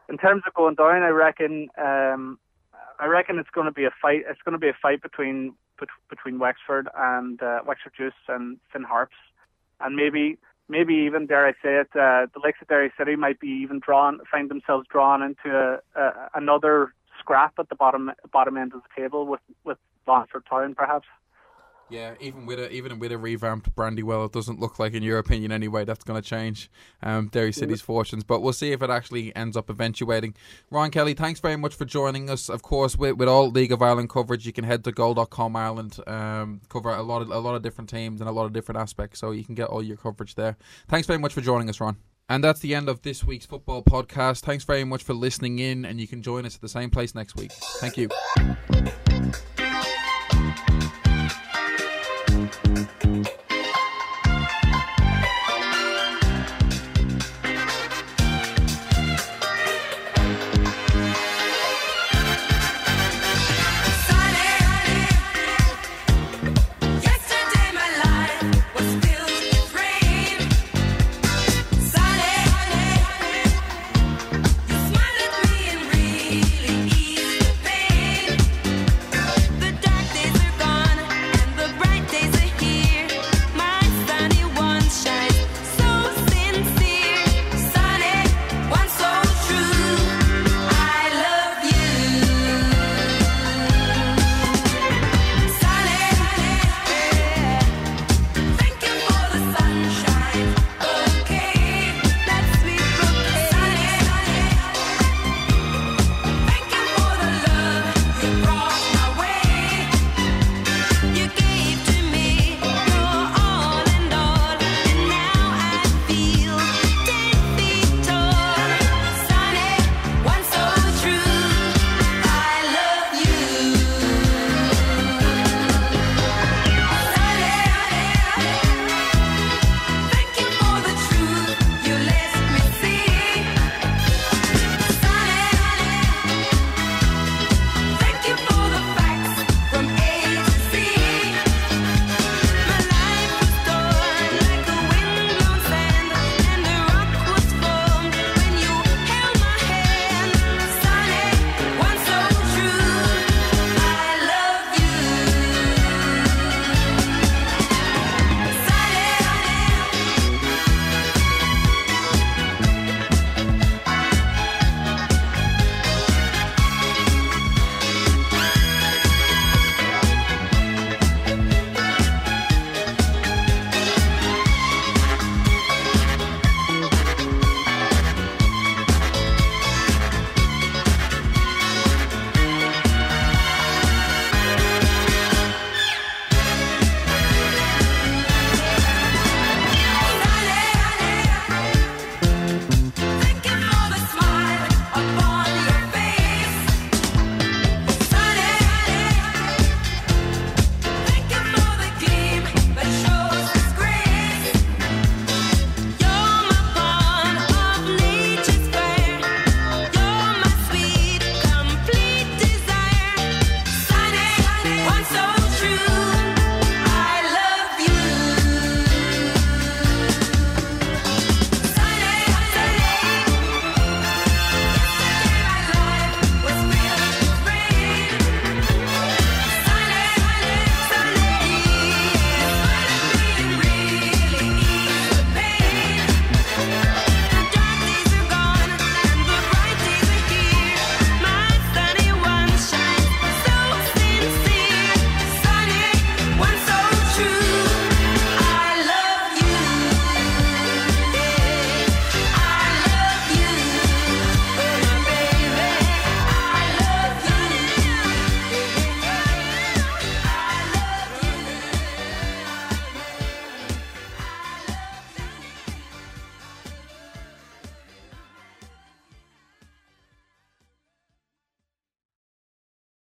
H: In terms of going down, I reckon um, I reckon it's going to be a fight. It's going to be a fight between between Wexford and uh, Wexford Youth and Finn Harps, and maybe maybe even dare I say it, uh, the likes of Derry City might be even drawn find themselves drawn into a, a, another scrap at the bottom bottom end of the table with with Longford Town perhaps.
G: Yeah, even with a even with a revamped Brandywell, it doesn't look like, in your opinion anyway, that's going to change um, Derry City's fortunes. But we'll see if it actually ends up eventuating. Ron Kelly, thanks very much for joining us. Of course, with, with all League of Ireland coverage, you can head to goal.com Ireland, um, cover a lot of a lot of different teams and a lot of different aspects, so you can get all your coverage there. Thanks very much for joining us, Ron. And that's the end of this week's football podcast. Thanks very much for listening in, and you can join us at the same place next week. Thank you.